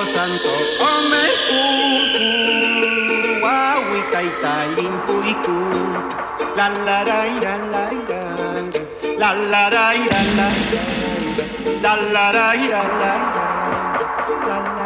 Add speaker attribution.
Speaker 1: Oh Santo, ome pum wawi taitayin puiku, la la la ira la ira, la la la ira la ira, la la la ira la ira, la la